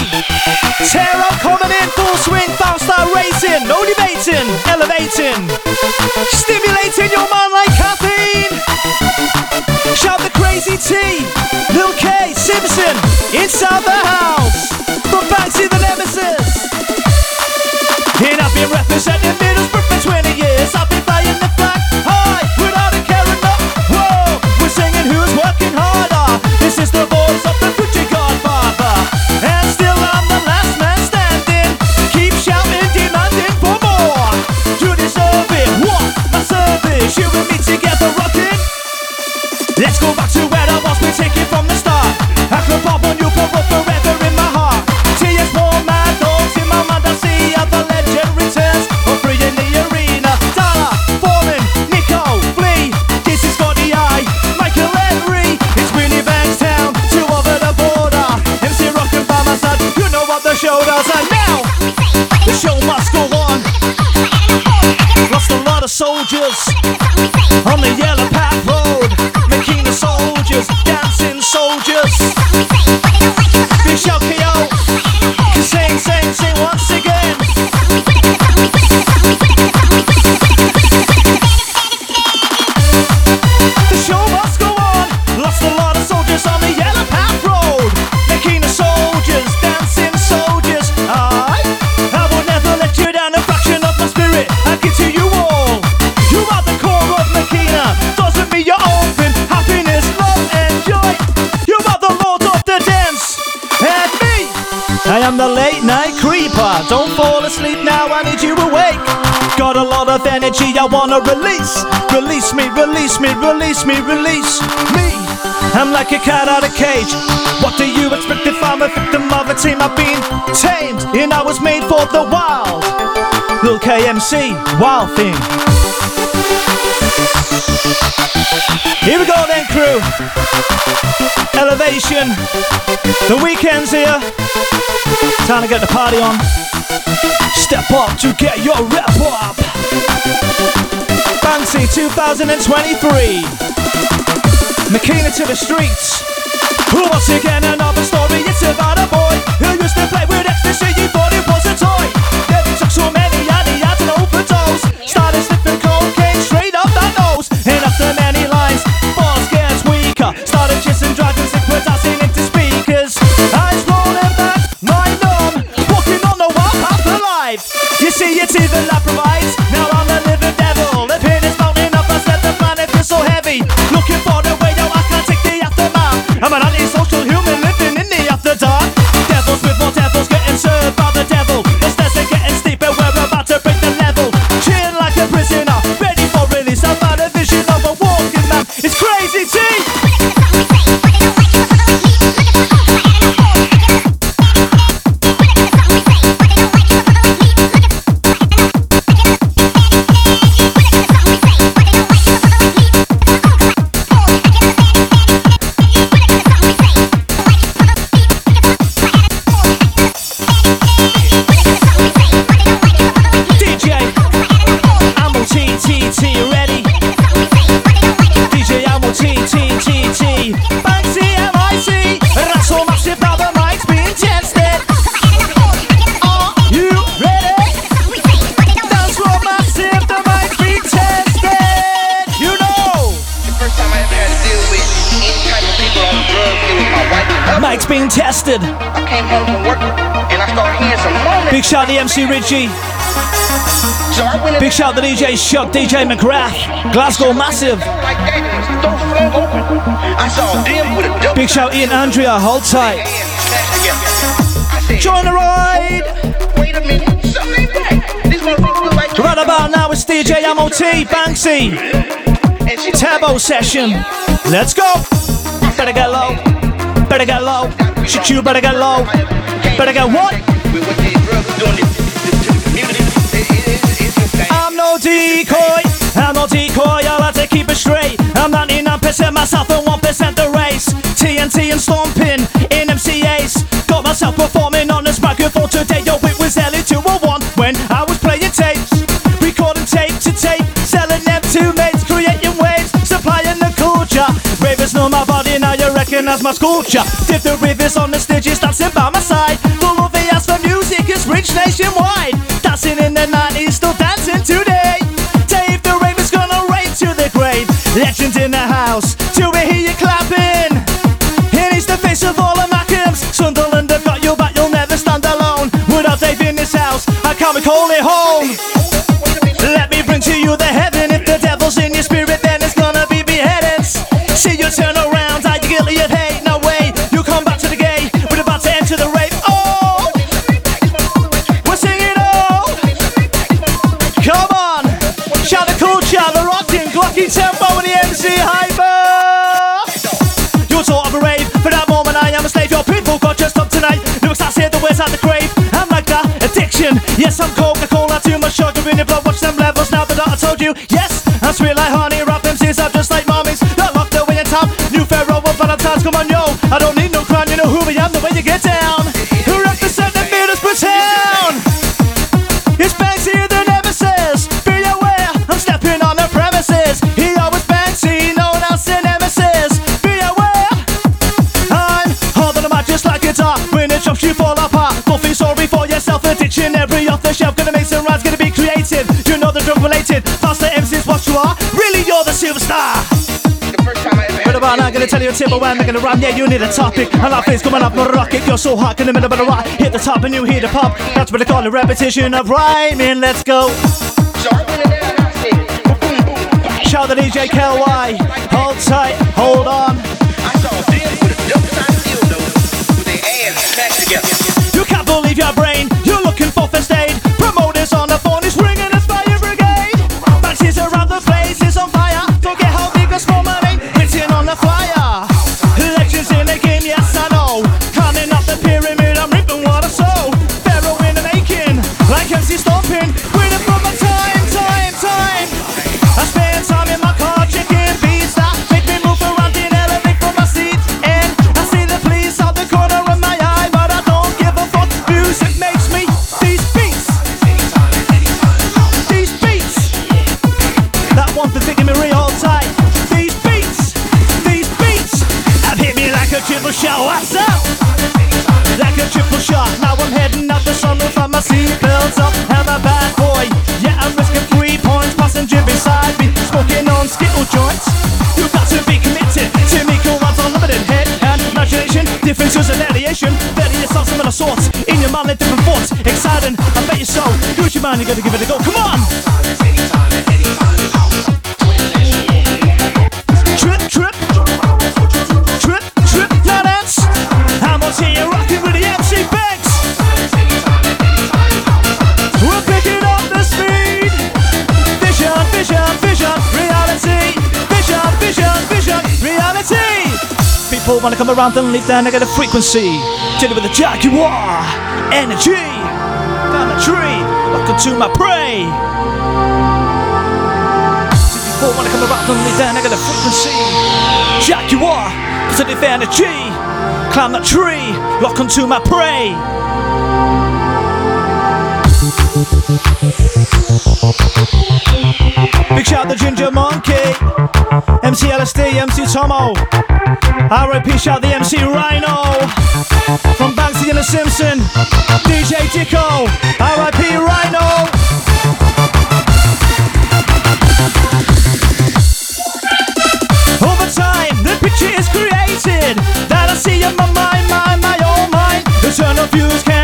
Tear up coming in, full swing, fast start racing, no debating, elevating, stimulating your mind like caffeine. Shout the crazy T, Lil K, Simpson, inside the house, brought back to the Nemesis. And I've been representing Middlesbrough for 20 years, I've been flying the flag high, without a care in the world. we're singing who's working harder, this is the voice. I am the late night creeper. Don't fall asleep now, I need you awake. Got a lot of energy I wanna release. Release me, release me, release me, release me. I'm like a cat out of cage. What do you expect if I'm a victim of a team I've been tamed? And I was made for the wild. Lil KMC, wild thing. Here we go then, crew. Elevation. The weekend's here. Time to get the party on. Step up to get your rep up. Fancy 2023. Makina to the streets. Once again, another story. It's about a boy who used to play with ecstasy. He thought being tested. I came home from work and I started hearing some moaning. Big shout to MC Richie. So Big shout to DJ Shuck, DJ McGrath, Glasgow Massive. like that and the door flung open. I saw them with a double Big shout Ian Andrea, hold tight. hand smashed together. I said, Join the ride. wait a minute, something ain't right. These motherfuckers look like Right about now it's DJ Ammo-T, Banksy, Turbo Session. Let's go. Better get low. Better get low. Shit, you better get low. Better get what? I'm no decoy. I'm no decoy. I like to keep it straight. I'm 99% myself and 1% the race. TNT and stomping my sculpture. Dip the rivers on the stages. Dancing by my side. The love he for music is rich nationwide. Dancing in the 90s, still dancing today. Dave the Rave is gonna rave to the grave. Legends in the house, till we hear you clapping. And he's the face of all the Mackems. Sunderland have got your back, you'll never stand alone. Without Dave in this house, I can't recall it home. Glocky tempo, and the MC hyper. You're sort of a rave. For that moment, I am a slave. Your people got just up tonight. Lyrics I say the words out the grave. I'm like that addiction. Yes, I'm Coca Cola. Too much sugar in your blood. Watch them levels now. But I told you, yes, I'm sweet like honey. Rap MCs up just like mommies. Not locked away in town. New Pharaoh of Valentine's. Come on, yo. I don't need gonna tell you a tip when I'm gonna rhyme. Yeah, you need a topic. And life is coming up, not a rocket. You're so hot in the middle of the rock. Hit the top and you hear the pop. That's what they call a repetition of rhyming. Let's go. Shout the DJ KLY. Hold tight, hold on. Differences and alienation. Better yourself some other sorts. In your mind, let different thoughts. Exciting, I bet you so. Use your mind, you gotta give it a go. Come on! People wanna come around and leave their negative frequency. It with the Jaguar energy. Down the tree, looking to my prey. People wanna come around and leave their negative frequency. Jaguar, positive energy. Climb that tree, lock onto my prey. Big shout out to Ginger Monkey, MC LSD, MC Tomo. RIP shout the MC Rhino. From Banksy and the Simpson, DJ Dicko. RIP Rhino. Over time, the picture is created that I see in my mind, my, my own mind. Internal views can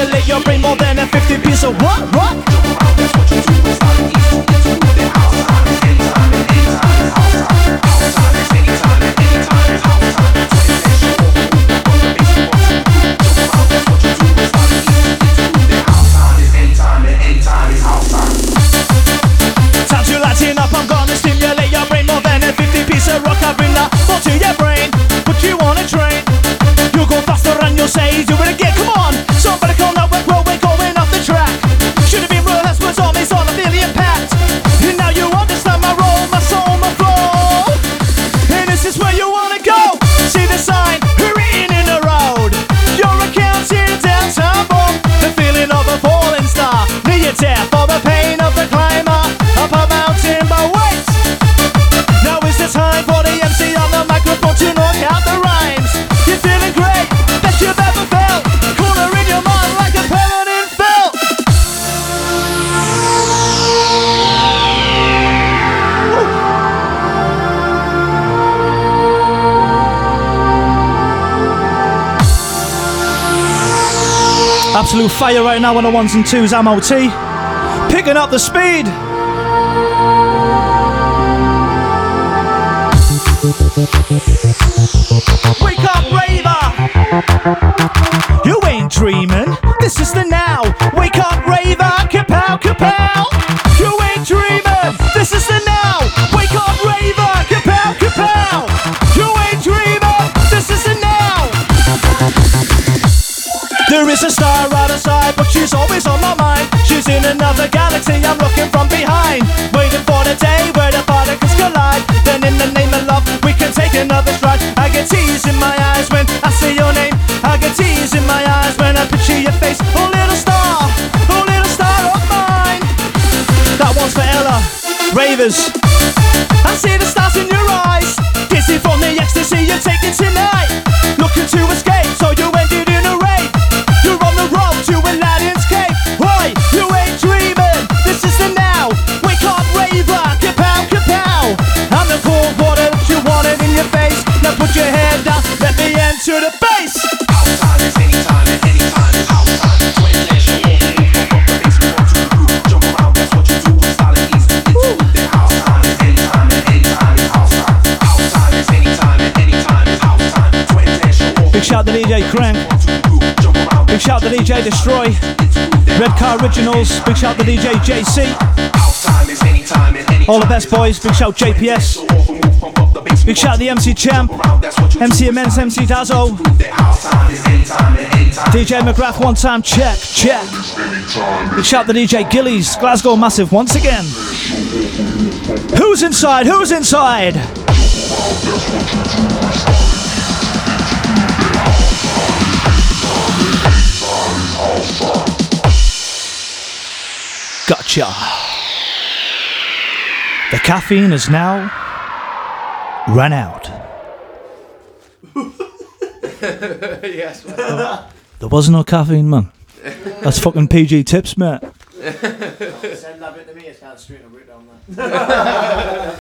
stimulate your brain more than a 50 piece of Absolute fire right now on the ones and twos, Ammo-T. Picking up the speed. Wake up, raver! You ain't dreaming, this is the now. Wake up, raver, star out of sight, but she's always on my mind. She's in another galaxy, I'm looking from behind. Waiting for the day where the particles collide. Then, in the name of love, we can take another stride. I get tears in my eyes when I say your name. I get tears in my eyes when I picture your face. Oh, little star, oh, little star of mine. That one's for Ella. Ravers. Crank. Big shout to DJ Destroy. Red Car Originals. Big shout to DJ JC. All the best boys. Big shout JPS. Big shout to the MC Champ. MC Immense, MC Dazzo. DJ McGrath, one time check, check. Big shout to DJ Gillies, Glasgow Massive once again. Who's inside? Who's inside? Gotcha. The caffeine is now run out. yes, man. There was no caffeine, man. That's fucking PG tips, mate. Send that bit to me, it's kind of straight and down there.